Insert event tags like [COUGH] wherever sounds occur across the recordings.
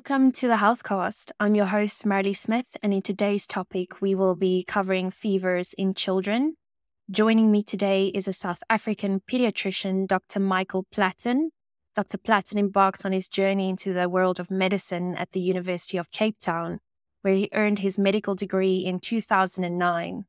Welcome to the Healthcast. I'm your host, Marley Smith, and in today's topic, we will be covering fevers in children. Joining me today is a South African pediatrician, Dr. Michael Platten. Dr. Platten embarked on his journey into the world of medicine at the University of Cape Town, where he earned his medical degree in 2009.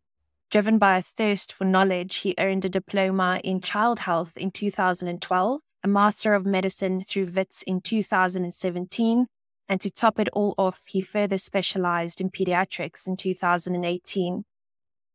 Driven by a thirst for knowledge, he earned a diploma in child health in 2012, a Master of Medicine through WITS in 2017, and to top it all off, he further specialized in pediatrics in 2018.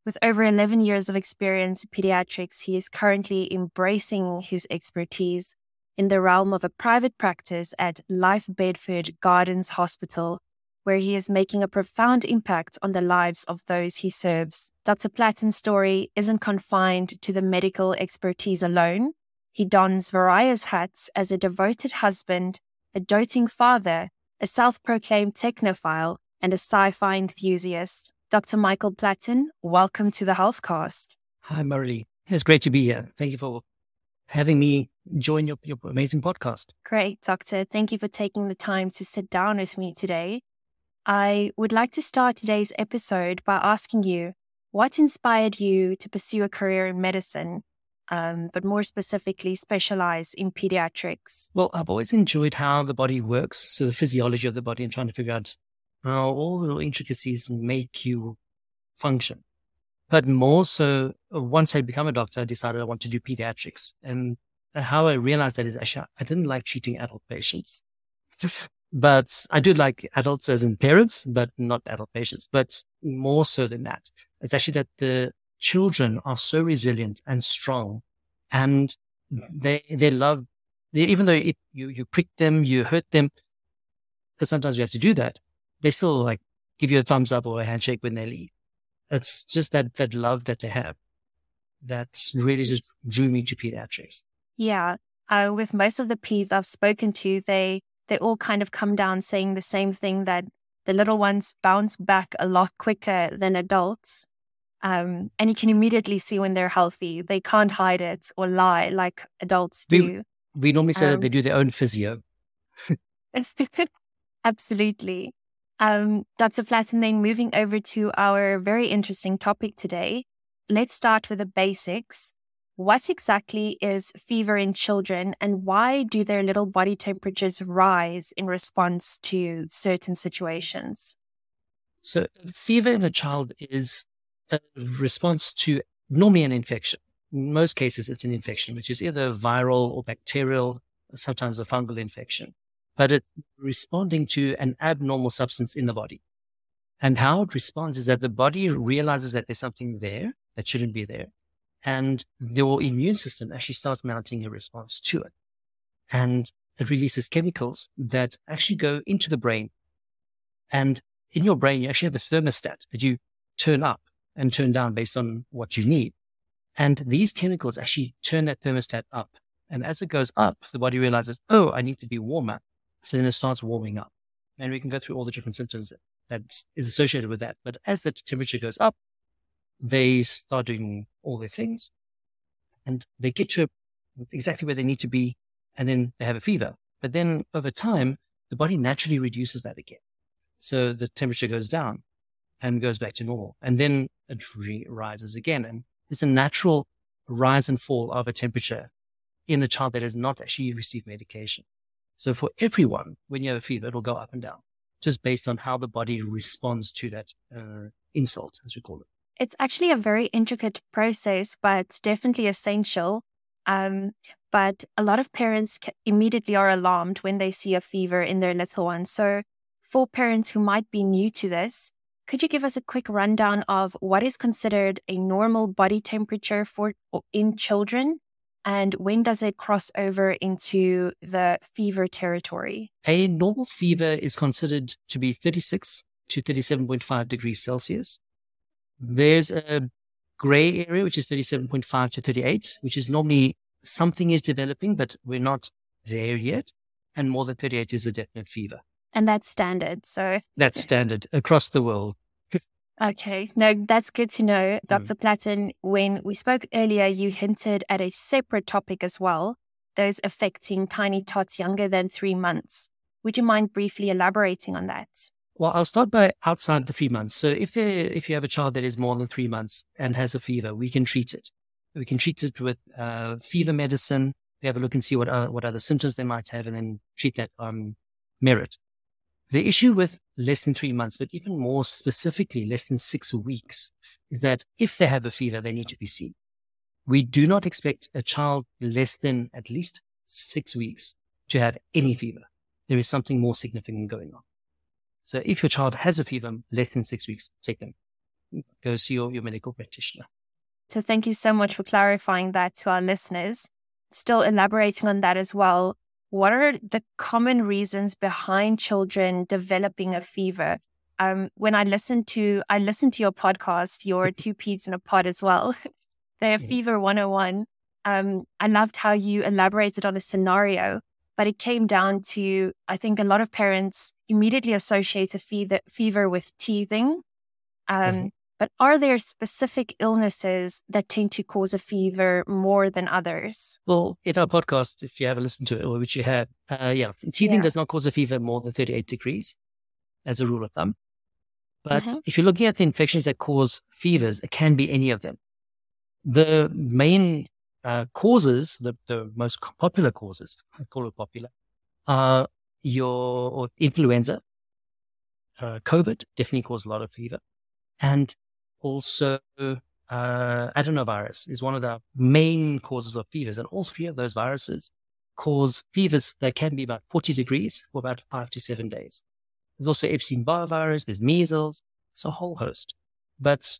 With over 11 years of experience in pediatrics, he is currently embracing his expertise in the realm of a private practice at Life Bedford Gardens Hospital, where he is making a profound impact on the lives of those he serves. Dr. Platten's story isn't confined to the medical expertise alone. He dons various hats as a devoted husband, a doting father, a self proclaimed technophile, and a sci fi enthusiast. Dr. Michael Platten, welcome to the Healthcast. Hi, Marie. It's great to be here. Thank you for having me join your, your amazing podcast. Great, Doctor. Thank you for taking the time to sit down with me today. I would like to start today's episode by asking you what inspired you to pursue a career in medicine, um, but more specifically, specialize in pediatrics? Well, I've always enjoyed how the body works, so the physiology of the body, and trying to figure out how all the intricacies make you function. But more so, uh, once I become a doctor, I decided I want to do pediatrics. And how I realized that is actually, I didn't like treating adult patients. [LAUGHS] but I do like adults as in parents, but not adult patients. But more so than that, it's actually that the children are so resilient and strong and they, they love, they, even though if you, you prick them, you hurt them, because sometimes you have to do that they still like give you a thumbs up or a handshake when they leave. It's just that, that love that they have that's really just drew me to pediatrics. Yeah. Uh, with most of the peds I've spoken to, they, they all kind of come down saying the same thing that the little ones bounce back a lot quicker than adults. Um, and you can immediately see when they're healthy. They can't hide it or lie like adults do. We, we normally say um, that they do their own physio. [LAUGHS] Absolutely. Um, Dr. Platten, then moving over to our very interesting topic today. Let's start with the basics. What exactly is fever in children and why do their little body temperatures rise in response to certain situations? So, fever in a child is a response to normally an infection. In most cases, it's an infection, which is either viral or bacterial, sometimes a fungal infection but it's responding to an abnormal substance in the body. And how it responds is that the body realizes that there's something there that shouldn't be there. And your immune system actually starts mounting a response to it. And it releases chemicals that actually go into the brain. And in your brain, you actually have a thermostat that you turn up and turn down based on what you need. And these chemicals actually turn that thermostat up. And as it goes up, the body realizes, oh, I need to be warmer. So then it starts warming up. And we can go through all the different symptoms that, is associated with that. But as the temperature goes up, they start doing all their things and they get to exactly where they need to be. And then they have a fever. But then over time, the body naturally reduces that again. So the temperature goes down and goes back to normal. And then it re- rises again. And it's a natural rise and fall of a temperature in a child that has not actually received medication. So for everyone, when you have a fever, it'll go up and down just based on how the body responds to that uh, insult, as we call it. It's actually a very intricate process, but it's definitely essential. Um, but a lot of parents immediately are alarmed when they see a fever in their little one. So, for parents who might be new to this, could you give us a quick rundown of what is considered a normal body temperature for in children and when does it cross over into the fever territory? A normal fever is considered to be 36 to 37.5 degrees Celsius. There's a gray area, which is 37.5 to 38, which is normally something is developing, but we're not there yet. And more than 38 is a definite fever. And that's standard. So that's standard across the world. Okay, no, that's good to know. Dr. Mm. Platten, when we spoke earlier, you hinted at a separate topic as well, those affecting tiny tots younger than three months. Would you mind briefly elaborating on that? Well, I'll start by outside the three months. So if if you have a child that is more than three months and has a fever, we can treat it. We can treat it with uh, fever medicine. We have a look and see what other, what other symptoms they might have, and then treat that on merit. The issue with less than three months, but even more specifically, less than six weeks, is that if they have a fever, they need to be seen. We do not expect a child less than at least six weeks to have any fever. There is something more significant going on. So if your child has a fever less than six weeks, take them. Go see your, your medical practitioner. So thank you so much for clarifying that to our listeners. Still elaborating on that as well. What are the common reasons behind children developing a fever? Um, when I listen to I listen to your podcast, your [LAUGHS] two peds in a pod as well. [LAUGHS] the Fever 101. Um, I loved how you elaborated on a scenario but it came down to, I think a lot of parents immediately associate a fever, fever with teething. Um, mm-hmm. But are there specific illnesses that tend to cause a fever more than others? Well, in our podcast, if you haven't listened to it, or which you have, uh, yeah, teething yeah. does not cause a fever more than 38 degrees as a rule of thumb. But mm-hmm. if you're looking at the infections that cause fevers, it can be any of them. The main uh, causes, the, the most popular causes, I call it popular, are your influenza, uh, COVID definitely causes a lot of fever, and also uh, adenovirus is one of the main causes of fevers, and all three of those viruses cause fevers that can be about 40 degrees for about five to seven days. There's also Epstein-Barr virus, there's measles, it's a whole host. But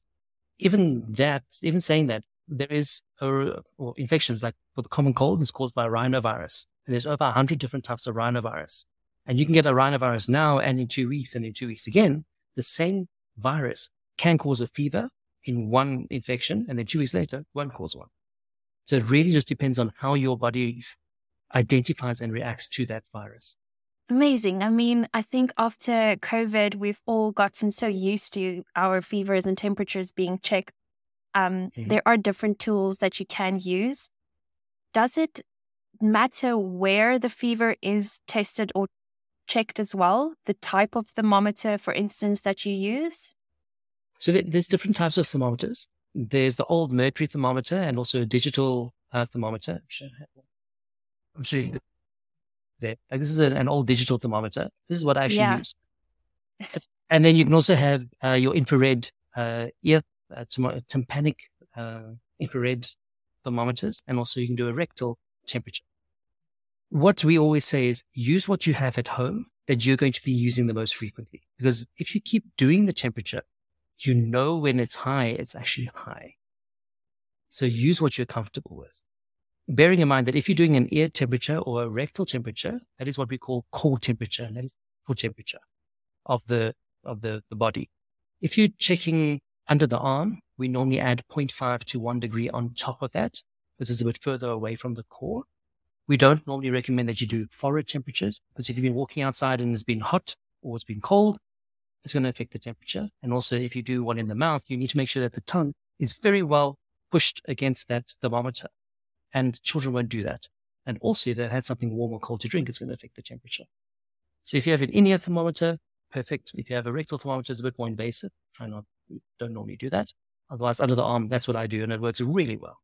even that, even saying that, there is a, or infections like for the common cold is caused by rhinovirus. And there's over 100 different types of rhinovirus. And you can get a rhinovirus now and in two weeks and in two weeks again, the same virus can cause a fever in one infection and then two weeks later won't cause one. So it really just depends on how your body identifies and reacts to that virus. Amazing. I mean, I think after COVID, we've all gotten so used to our fevers and temperatures being checked um, mm-hmm. There are different tools that you can use. Does it matter where the fever is tested or checked as well? The type of thermometer, for instance, that you use? So there's different types of thermometers. There's the old mercury thermometer and also a digital uh, thermometer. I'm seeing there. Like this is an old digital thermometer. This is what I actually yeah. use. And then you can also have uh, your infrared uh, ear uh, tympanic uh, infrared thermometers, and also you can do a rectal temperature. What we always say is use what you have at home that you're going to be using the most frequently. Because if you keep doing the temperature, you know when it's high, it's actually high. So use what you're comfortable with. Bearing in mind that if you're doing an ear temperature or a rectal temperature, that is what we call core temperature, and that is core temperature of the of the, the body. If you're checking under the arm, we normally add 0.5 to 1 degree on top of that. This is a bit further away from the core. We don't normally recommend that you do forehead temperatures because if you've been walking outside and it's been hot or it's been cold, it's going to affect the temperature. And also, if you do one in the mouth, you need to make sure that the tongue is very well pushed against that thermometer. And children won't do that. And also, if they've had something warm or cold to drink, it's going to affect the temperature. So if you have an in-ear thermometer, perfect. If you have a rectal thermometer, it's a bit more invasive. Try not don't normally do that. Otherwise, under the arm, that's what I do, and it works really well.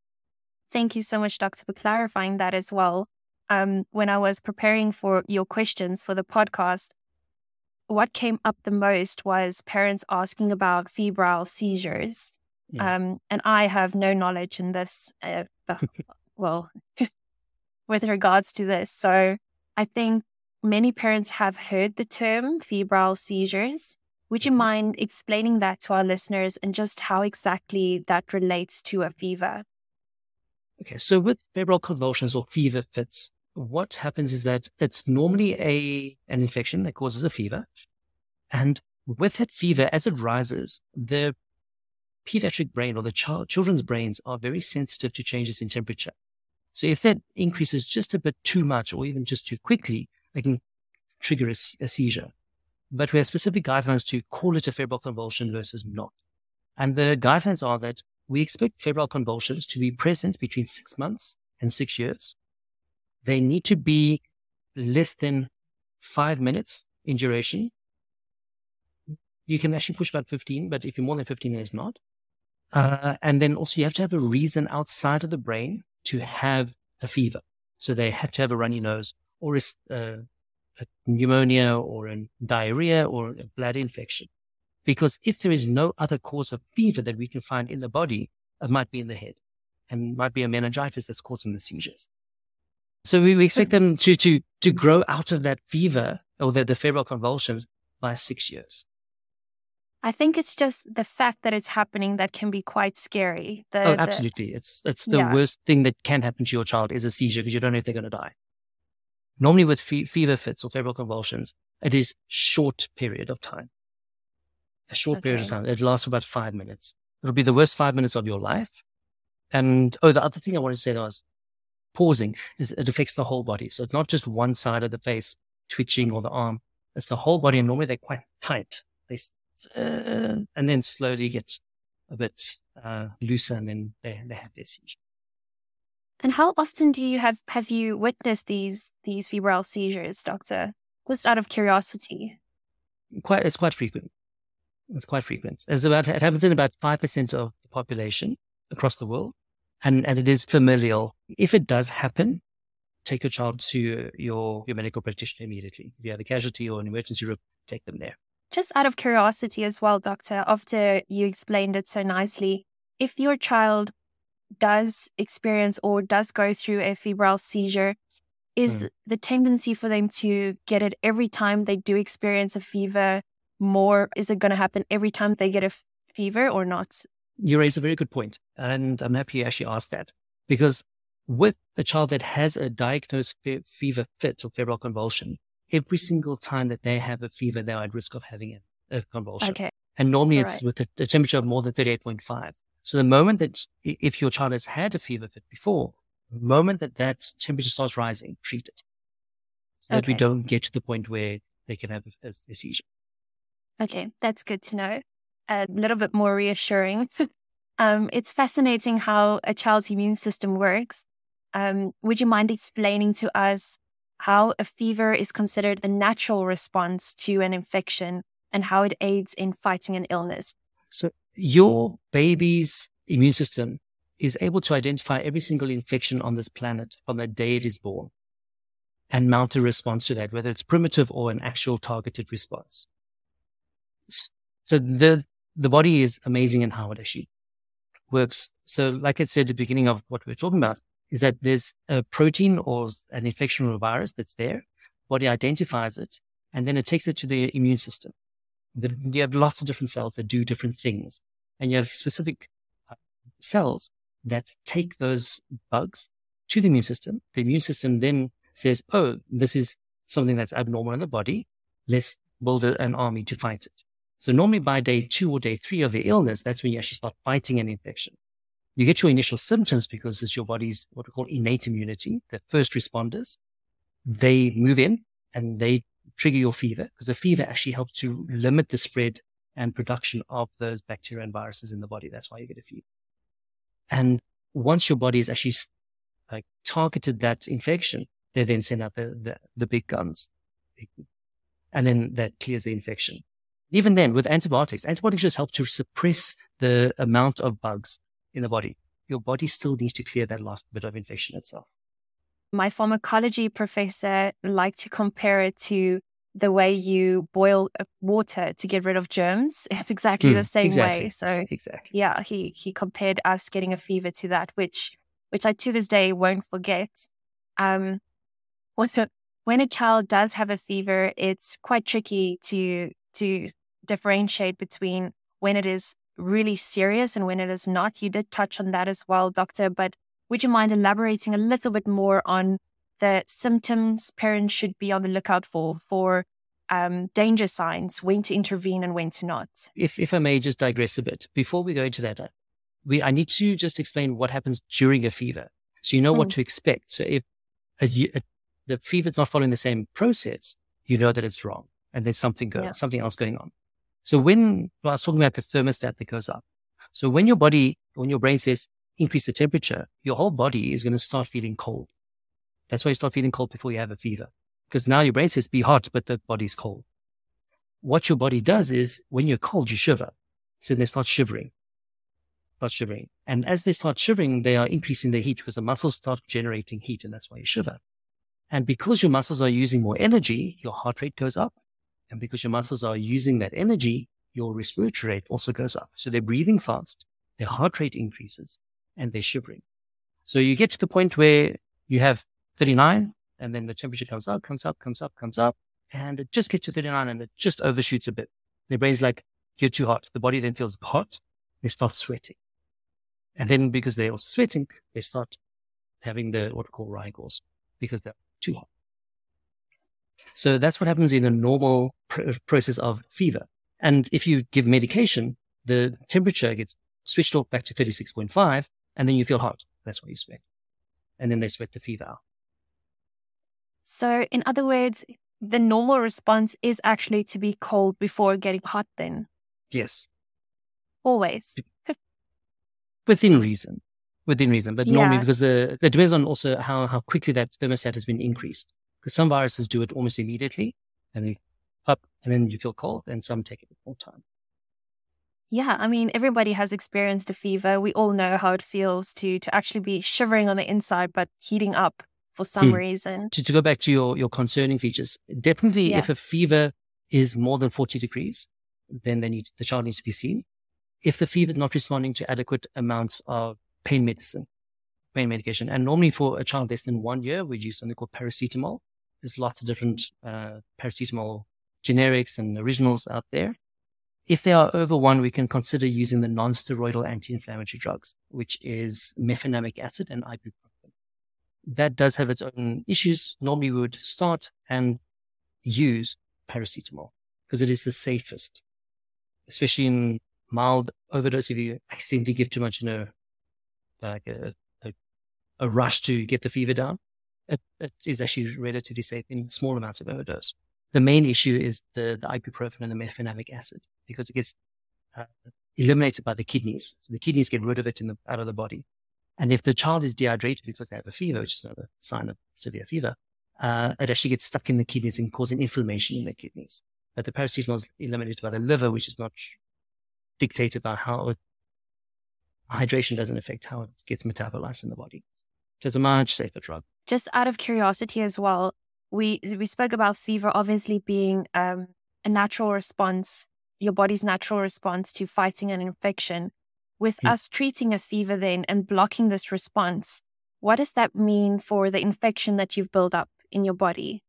Thank you so much, Doctor, for clarifying that as well. Um, when I was preparing for your questions for the podcast, what came up the most was parents asking about febrile seizures. Yeah. Um, and I have no knowledge in this, uh, [LAUGHS] well, [LAUGHS] with regards to this. So I think many parents have heard the term febrile seizures, would you mm-hmm. mind explaining that to our listeners and just how exactly that relates to a fever? Okay, so with febrile convulsions or fever fits, what happens is that it's normally a an infection that causes a fever. And with that fever, as it rises, the pediatric brain or the child, children's brains are very sensitive to changes in temperature. So if that increases just a bit too much or even just too quickly, it can trigger a, a seizure but we have specific guidelines to call it a febrile convulsion versus not. And the guidelines are that we expect febrile convulsions to be present between six months and six years. They need to be less than five minutes in duration. You can actually push about 15, but if you're more than 15, it's not. Uh, and then also you have to have a reason outside of the brain to have a fever. So they have to have a runny nose or a, uh, a pneumonia or a diarrhea or a bladder infection. Because if there is no other cause of fever that we can find in the body, it might be in the head and might be a meningitis that's causing the seizures. So we, we expect them to, to, to grow out of that fever or the, the febrile convulsions by six years. I think it's just the fact that it's happening that can be quite scary. The, oh, absolutely. The, it's, it's the yeah. worst thing that can happen to your child is a seizure because you don't know if they're going to die. Normally with fe- fever fits or febrile convulsions, it is short period of time. A short okay. period of time. It lasts for about five minutes. It'll be the worst five minutes of your life. And oh, the other thing I wanted to say was pausing is it affects the whole body. So it's not just one side of the face twitching or the arm. It's the whole body. And normally they're quite tight. They, uh, and then slowly get a bit uh, looser and then they, they have their seizure. And how often do you have have you witnessed these these febrile seizures, doctor? Just out of curiosity. Quite, it's quite frequent. It's quite frequent. It's about it happens in about five percent of the population across the world, and and it is familial. If it does happen, take your child to your your medical practitioner immediately. If you have a casualty or an emergency room, take them there. Just out of curiosity as well, doctor. After you explained it so nicely, if your child does experience or does go through a febrile seizure, is mm. the tendency for them to get it every time they do experience a fever more? Is it going to happen every time they get a f- fever or not? You raise a very good point, and I'm happy you actually asked that because with a child that has a diagnosed fe- fever fit or febrile convulsion, every single time that they have a fever, they're at risk of having a, a convulsion. Okay. And normally All it's right. with a, a temperature of more than 38.5. So the moment that if your child has had a fever fit before, the moment that that temperature starts rising, treat it. So okay. that we don't get to the point where they can have a, a seizure. Okay, that's good to know. A little bit more reassuring. [LAUGHS] um, it's fascinating how a child's immune system works. Um, would you mind explaining to us how a fever is considered a natural response to an infection and how it aids in fighting an illness? So your baby's immune system is able to identify every single infection on this planet from the day it is born and mount a response to that, whether it's primitive or an actual targeted response. So the, the body is amazing in how it actually works. So like I said at the beginning of what we're talking about is that there's a protein or an infection or a virus that's there. Body identifies it and then it takes it to the immune system you have lots of different cells that do different things, and you have specific uh, cells that take those bugs to the immune system. The immune system then says, "Oh, this is something that's abnormal in the body. Let's build an army to fight it." So normally by day two or day three of the illness, that's when you actually start fighting an infection. You get your initial symptoms because it's your body's what we call innate immunity, the first responders. They move in and they trigger your fever because the fever actually helps to limit the spread and production of those bacteria and viruses in the body. That's why you get a fever. And once your body has actually like targeted that infection, they then send out the, the, the big guns. And then that clears the infection. Even then with antibiotics, antibiotics just help to suppress the amount of bugs in the body. Your body still needs to clear that last bit of infection itself my pharmacology professor liked to compare it to the way you boil uh, water to get rid of germs. [LAUGHS] It's exactly mm, the same exactly. way. So exactly, yeah, he he compared us getting a fever to that, which which I to this day won't forget. Um, also, [LAUGHS] when a child does have a fever, it's quite tricky to to differentiate between when it is really serious and when it is not. You did touch on that as well, doctor, but would you mind elaborating a little bit more on the symptoms parents should be on the lookout for, for um, danger signs, when to intervene and when to not? If, if I may just digress a bit, before we go into that, uh, we, I need to just explain what happens during a fever. So you know mm. what to expect. So if a, a, the fever is not following the same process, you know that it's wrong and there's something go, yeah. something else going on. So when well, I was talking about the thermostat that goes up. So when your body, when your brain says, increase the temperature, your whole body is going to start feeling cold. That's why you start feeling cold before you have a fever. because now your brain says be hot, but the body's cold. What your body does is when you're cold, you shiver. So they start shivering, start shivering. And as they start shivering, they are increasing the heat because the muscles start generating heat. And that's why you shiver. And because your muscles are using more energy, your heart rate goes up. And because your muscles are using that energy, your respiratory rate also goes up. So they're breathing fast, their heart rate increases, and they're shivering. So you get to the point where you have 39, and then the temperature comes up, comes up, comes up, comes up, and it just gets to 39 and it just overshoots a bit. The brain's like, you're too hot. The body then feels hot. They start sweating. And then because they're sweating, they start having the what we call rigors because they're too hot. So that's what happens in a normal pr- uh, process of fever. And if you give medication, the temperature gets switched off back to 36.5 and then you feel hot. That's what you sweat. And then they sweat the fever out. So, in other words, the normal response is actually to be cold before getting hot, then? Yes. Always. Within reason. Within reason. But yeah. normally, because the, it depends on also how, how quickly that thermostat has been increased. Because some viruses do it almost immediately and they up and then you feel cold, and some take a bit more time. Yeah, I mean, everybody has experienced a fever. We all know how it feels to to actually be shivering on the inside, but heating up for some mm. reason. To, to go back to your, your concerning features, definitely yeah. if a fever is more than 40 degrees, then they need, the child needs to be seen. If the fever is not responding to adequate amounts of pain medicine, pain medication, and normally for a child less than one year, we use something called paracetamol. There's lots of different uh, paracetamol generics and originals out there. If they are over one, we can consider using the non-steroidal anti-inflammatory drugs, which is mefenamic acid and ibuprofen that does have its own issues. Normally we would start and use paracetamol because it is the safest, especially in mild overdose. If you accidentally give too much in a, like a, a, a rush to get the fever down, it, it is actually relatively safe in small amounts of overdose. The main issue is the, the ibuprofen and the mefenamic acid because it gets uh, eliminated by the kidneys. So the kidneys get rid of it in the, out of the body. And if the child is dehydrated because they have a fever, which is another sign of severe fever, uh, it actually gets stuck in the kidneys and causing inflammation in the kidneys. But the paracetamol is eliminated by the liver, which is not dictated by how it, hydration doesn't affect how it gets metabolized in the body. So it's a much safer drug. Just out of curiosity as well, we we spoke about fever obviously being um, a natural response, your body's natural response to fighting an infection. With mm. us treating a fever then and blocking this response, what does that mean for the infection that you've built up in your body?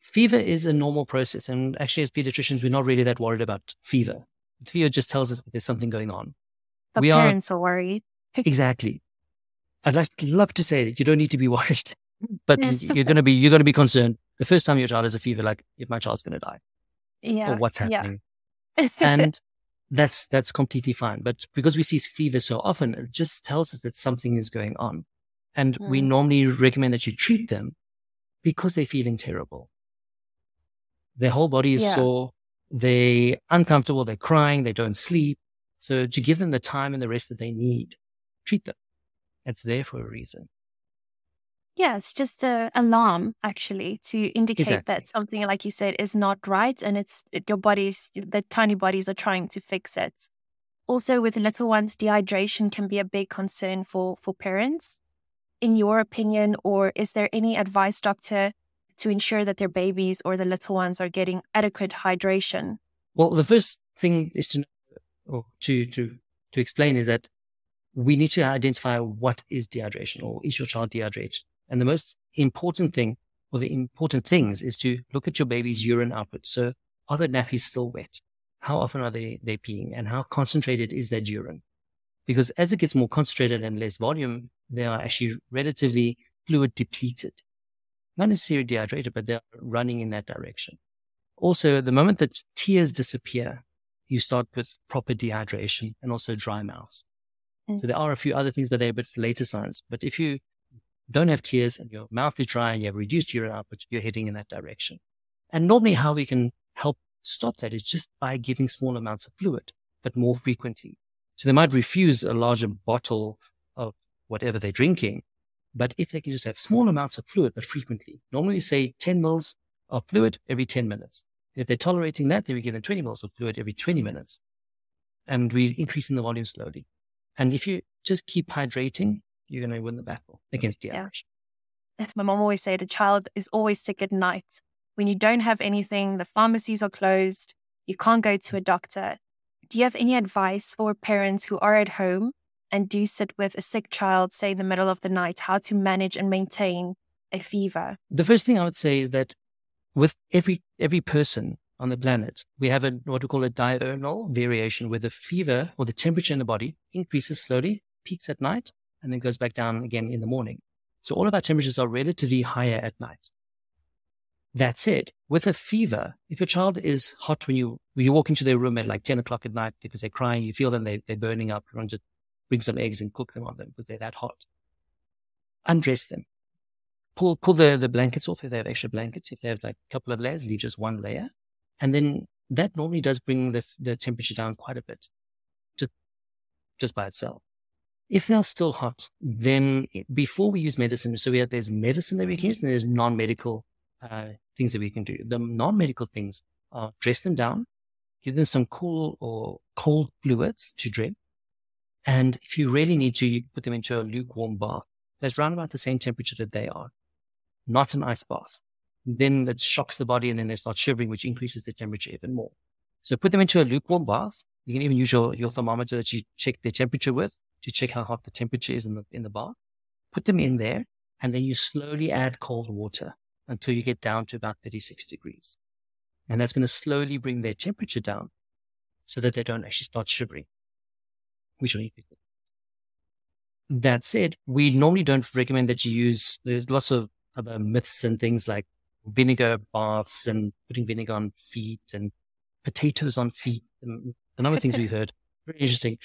Fever is a normal process. And actually, as pediatricians, we're not really that worried about fever. Fever just tells us that there's something going on. The we parents are, are worried. [LAUGHS] exactly. I'd like, love to say that you don't need to be [LAUGHS] worried, but yes. you're going to be, you're going to be concerned the first time your child has a fever, like if my child's going to die. Yeah. Or what's happening. Yeah. [LAUGHS] and that's that's completely fine. But because we see fever so often, it just tells us that something is going on. And mm. we normally recommend that you treat them because they're feeling terrible. Their whole body is yeah. sore, they're uncomfortable, they're crying, they don't sleep. So to give them the time and the rest that they need, treat them. It's there for a reason. Yeah, it's just an alarm actually to indicate exactly. that something, like you said, is not right, and it's it, your body's the tiny bodies are trying to fix it. Also, with little ones, dehydration can be a big concern for for parents. In your opinion, or is there any advice, doctor, to ensure that their babies or the little ones are getting adequate hydration? Well, the first thing is to or to to to explain is that we need to identify what is dehydration or is your child dehydrated and the most important thing, or the important things, is to look at your baby's urine output. So are the nappies still wet? How often are they, they peeing? And how concentrated is that urine? Because as it gets more concentrated and less volume, they are actually relatively fluid depleted. Not necessarily dehydrated, but they're running in that direction. Also, the moment that tears disappear, you start with proper dehydration and also dry mouth. Mm. So there are a few other things, but they're a bit later signs. But if you don't have tears and your mouth is dry and you have reduced urine output, you're heading in that direction. And normally how we can help stop that is just by giving small amounts of fluid, but more frequently. So they might refuse a larger bottle of whatever they're drinking, But if they can just have small amounts of fluid, but frequently, normally we say 10 mils of fluid every 10 minutes. If they're tolerating that, then we give them 20 mils of fluid every 20 minutes. And we're increasing the volume slowly. And if you just keep hydrating, you're going to win the battle against dehydration. Yeah. My mom always said a child is always sick at night. When you don't have anything, the pharmacies are closed, you can't go to a doctor. Do you have any advice for parents who are at home and do sit with a sick child, say in the middle of the night, how to manage and maintain a fever? The first thing I would say is that with every every person on the planet, we have a what we call a diurnal variation where the fever or the temperature in the body increases slowly, peaks at night, and then goes back down again in the morning. So all of our temperatures are relatively higher at night. That said, with a fever, if your child is hot when you when you walk into their room at like 10 o'clock at night because they're crying, you feel them, they, they're burning up, you want to bring some eggs and cook them on them because they're that hot. Undress them. Pull pull the, the blankets off if they have extra blankets. If they have like a couple of layers, leave just one layer. And then that normally does bring the, the temperature down quite a bit just, just by itself. If they're still hot, then before we use medicine, so we have, there's medicine that we can use and there's non-medical uh, things that we can do. The non-medical things are dress them down, give them some cool or cold fluids to drink. And if you really need to, you put them into a lukewarm bath. That's around about the same temperature that they are, not an ice bath. Then it shocks the body and then they start shivering, which increases the temperature even more. So put them into a lukewarm bath. You can even use your, your thermometer that you check their temperature with to check how hot the temperature is in the, in the bath. Put them in there and then you slowly add cold water until you get down to about 36 degrees. And that's going to slowly bring their temperature down so that they don't actually start shivering, which will be That said, we normally don't recommend that you use, there's lots of other myths and things like vinegar baths and putting vinegar on feet and potatoes on feet and, and other things we've heard. Very interesting.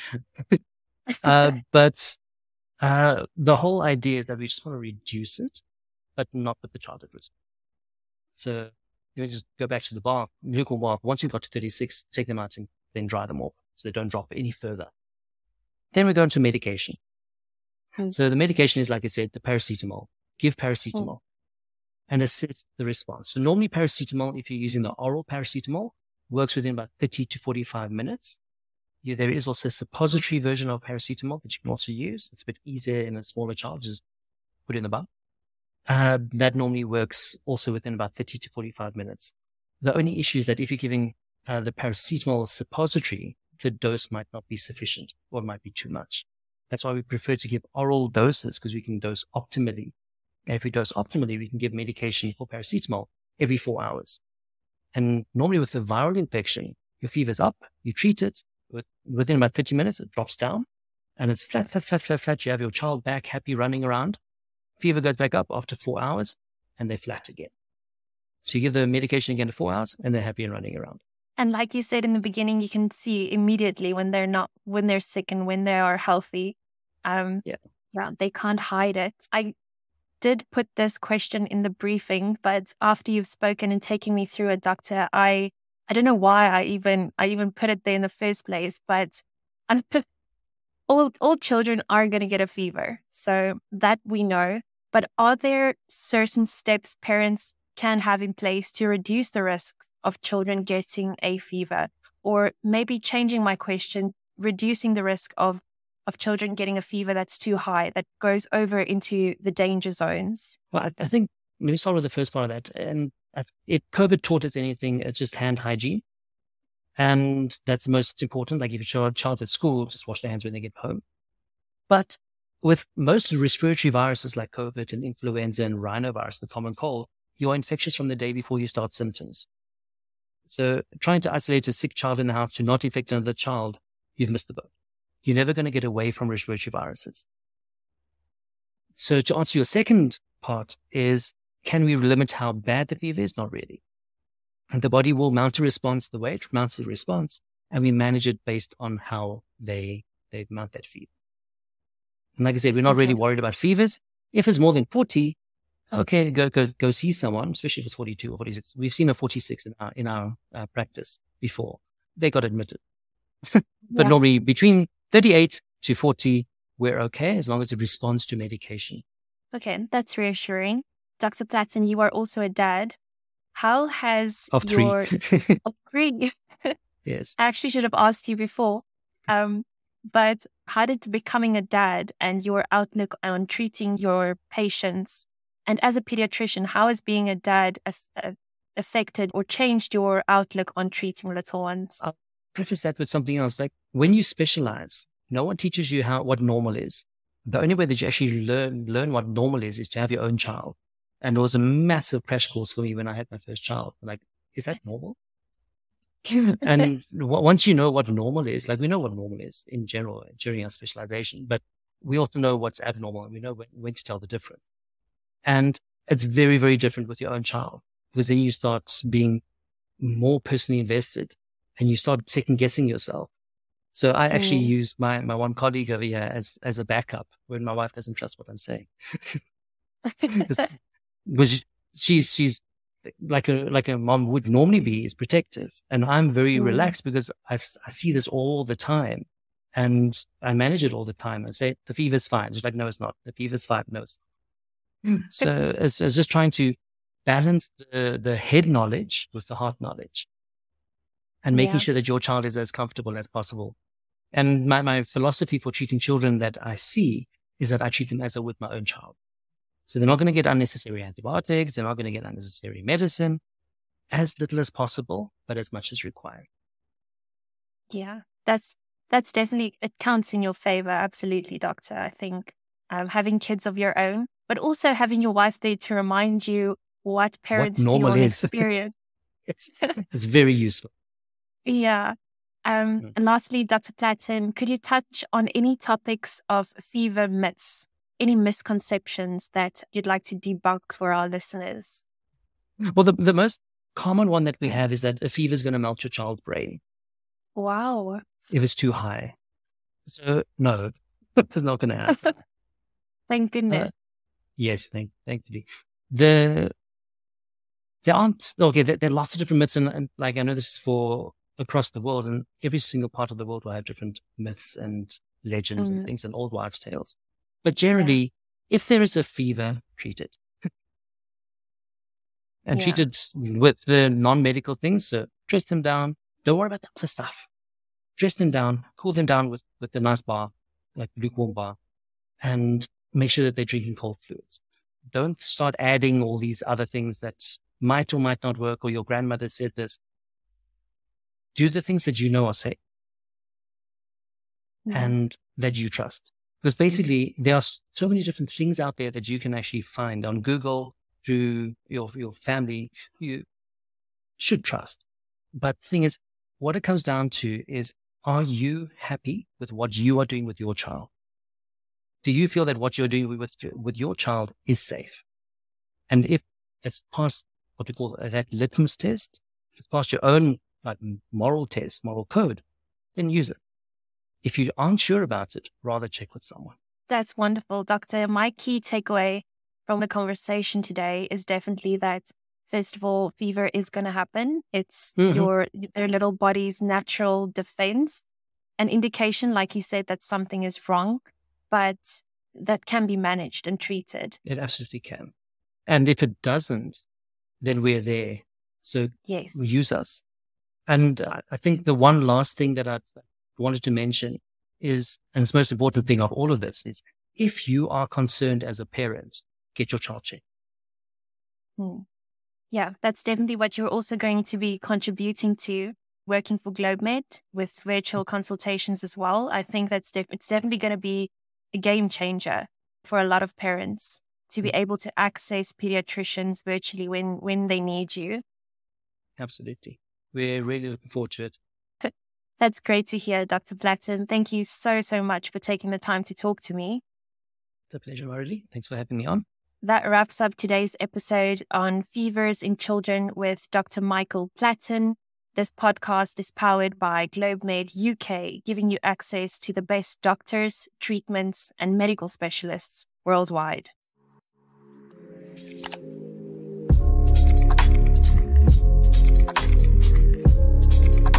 [LAUGHS] uh, but uh, the whole idea is that we just want to reduce it but not put the child at risk. So you just go back to the bar, lukewarm bar. Once you've got to 36, take them out and then dry them off so they don't drop any further. Then we go into medication. Hmm. So the medication is, like I said, the paracetamol. Give paracetamol hmm. And assist the response. So normally paracetamol, if you're using the oral paracetamol, works within about 30 to 45 minutes. There is also a suppository version of paracetamol that you can also use. It's a bit easier in a smaller child. Just put in the bottle. Uh, that normally works also within about 30 to 45 minutes. The only issue is that if you're giving uh, the paracetamol suppository, the dose might not be sufficient or might be too much. That's why we prefer to give oral doses because we can dose optimally. And if we dose optimally, we can give medication for paracetamol every four hours. And normally with a viral infection, your fever's up, you treat it, within about 30 minutes, it drops down and it's flat, flat, flat, flat, flat. You have your child back happy running around Fever goes back up after four hours and they're flat again. So you give the medication again to four hours and they're happy and running around. And like you said in the beginning, you can see immediately when they're not, when they're sick and when they are healthy. Um, yeah. Yeah, they can't hide it. I did put this question in the briefing, but after you've spoken and taken me through it, doctor, I I don't know why I even I even put it there in the first place, but [LAUGHS] all, all children are going to get a fever. So that we know. But are there certain steps parents can have in place to reduce the risks of children getting a fever? Or maybe changing my question, reducing the risk of, of children getting a fever that's too high, that goes over into the danger zones? Well, I, think, let me start with the first part of that. And if COVID taught us anything, it's just hand hygiene. And that's the most important. Like if you a child at school, just wash their hands when they get home. But with most respiratory viruses like COVID and influenza and rhinovirus, the common cold, you're infectious from the day before you start symptoms. So trying to isolate a sick child in the house to not infect another child, you've missed the boat. You're never going to get away from respiratory viruses. So to answer your second part is, can we limit how bad the fever is? Not really. And the body will mount a response the way it mounts a response, and we manage it based on how they they mount that fever. And like I said, we're not okay. really worried about fevers. If it's more than 40, okay, go go go see someone, especially if it's 42 or 46. We've seen a 46 in our in our uh, practice before. They got admitted. [LAUGHS] but yeah. normally between 38 to 40, we're okay as long as it responds to medication. Okay, that's reassuring. Dr. Platten, you are also a dad. How has of three. your [LAUGHS] of three? yes. I actually should have asked you before. Um, but how did becoming a dad and your outlook on treating your patients and as a pediatrician, how has being a dad uh, affected or changed your outlook on treating little ones? Preface that with something else. Like when you specialize, no one teaches you how what normal is. The only way that you actually learn learn what normal is is to have your own child. And it was a massive crash course for me when I had my first child. Like, is that normal? [LAUGHS] and once you know what normal is, like we know what normal is in general during our specialization, but we also know what's abnormal and we know when, when to tell the difference. And it's very, very different with your own child because then you start being more personally invested and you start second guessing yourself. So I actually mm. use my, my one colleague over here as, as a backup when my wife doesn't trust what I'm saying. [LAUGHS] [LAUGHS] because she's, she's like a, like a mom would normally be is protective. And I'm very mm. relaxed because I've, I see this all the time and I manage it all the time. I say the fever's fine. She's like, no, it's not. The fever's fine. No, it's not. so it's, it's just trying to balance the, the head knowledge with the heart knowledge and making yeah. sure that your child is as comfortable as possible. And my, my philosophy for treating children that I see is that I treat them as I would my own child. So they're not going to get unnecessary antibiotics. They're not going to get unnecessary medicine as little as possible, but as much as required. Yeah, that's, that's definitely, it counts in your favor. Absolutely, doctor. I think um, having kids of your own but also having your wife there to remind you what parents what normal feel and [LAUGHS] experience. it's, it's very useful. Yeah. Um, mm. And lastly, Dr. Platten, could you touch on any topics of fever myths, any misconceptions that you'd like to debunk for our listeners? Well, the, the most common one that we have is that a fever is going to melt your child's brain. Wow. If it's too high. So, no, [LAUGHS] it's not going [LAUGHS] to happen. Thank goodness. Uh, Yes, thank, thankfully. The, there aren't, okay, there, there, are lots of different myths and, and like I know this is for across the world and every single part of the world will have different myths and legends mm. and things and old wives' tales. But generally, yeah. if there is a fever, treat it. [LAUGHS] and yeah. treat it with the non-medical things. So dress them down. Don't worry about the other stuff. Dress them down, cool them down with, with the nice bar, like lukewarm bar, and make sure that they're drinking cold fluids. Don't start adding all these other things that might or might not work, or your grandmother said this. Do the things that you know are safe mm-hmm. and that you trust. Because basically, there are so many different things out there that you can actually find on Google through your, your family. You should trust. But the thing is, what it comes down to is, are you happy with what you are doing with your child? do you feel that what you're doing with, with your child is safe? And if it's passed what we call that litmus test, if it's passed your own like moral test, moral code, then use it. If you aren't sure about it, rather check with someone. That's wonderful, Doctor. My key takeaway from the conversation today is definitely that first of all, fever is going to happen. It's mm-hmm. your their little body's natural defense, an indication, like you said, that something is wrong but that can be managed and treated. It absolutely can. And if it doesn't, then we're there. So yes. use us. And I think the one last thing that I wanted to mention is, and it's the most important thing of all of this is if you are concerned as a parent, get your child checked. Hmm. Yeah, that's definitely what you're also going to be contributing to working for GlobeMed with virtual consultations as well. I think that's def- it's definitely going to be a game changer for a lot of parents to be mm. able to access pediatricians virtually when when they need you. Absolutely. We're really looking forward to it. [LAUGHS] That's great to hear, Dr. Platten. Thank you so, so much for taking the time to talk to me. It's a pleasure, Marilee. Thanks for having me on. That wraps up today's episode on fevers in children with Dr. Michael Platten. This podcast is powered by GlobeMed UK, giving you access to the best doctors, treatments, and medical specialists worldwide. あ!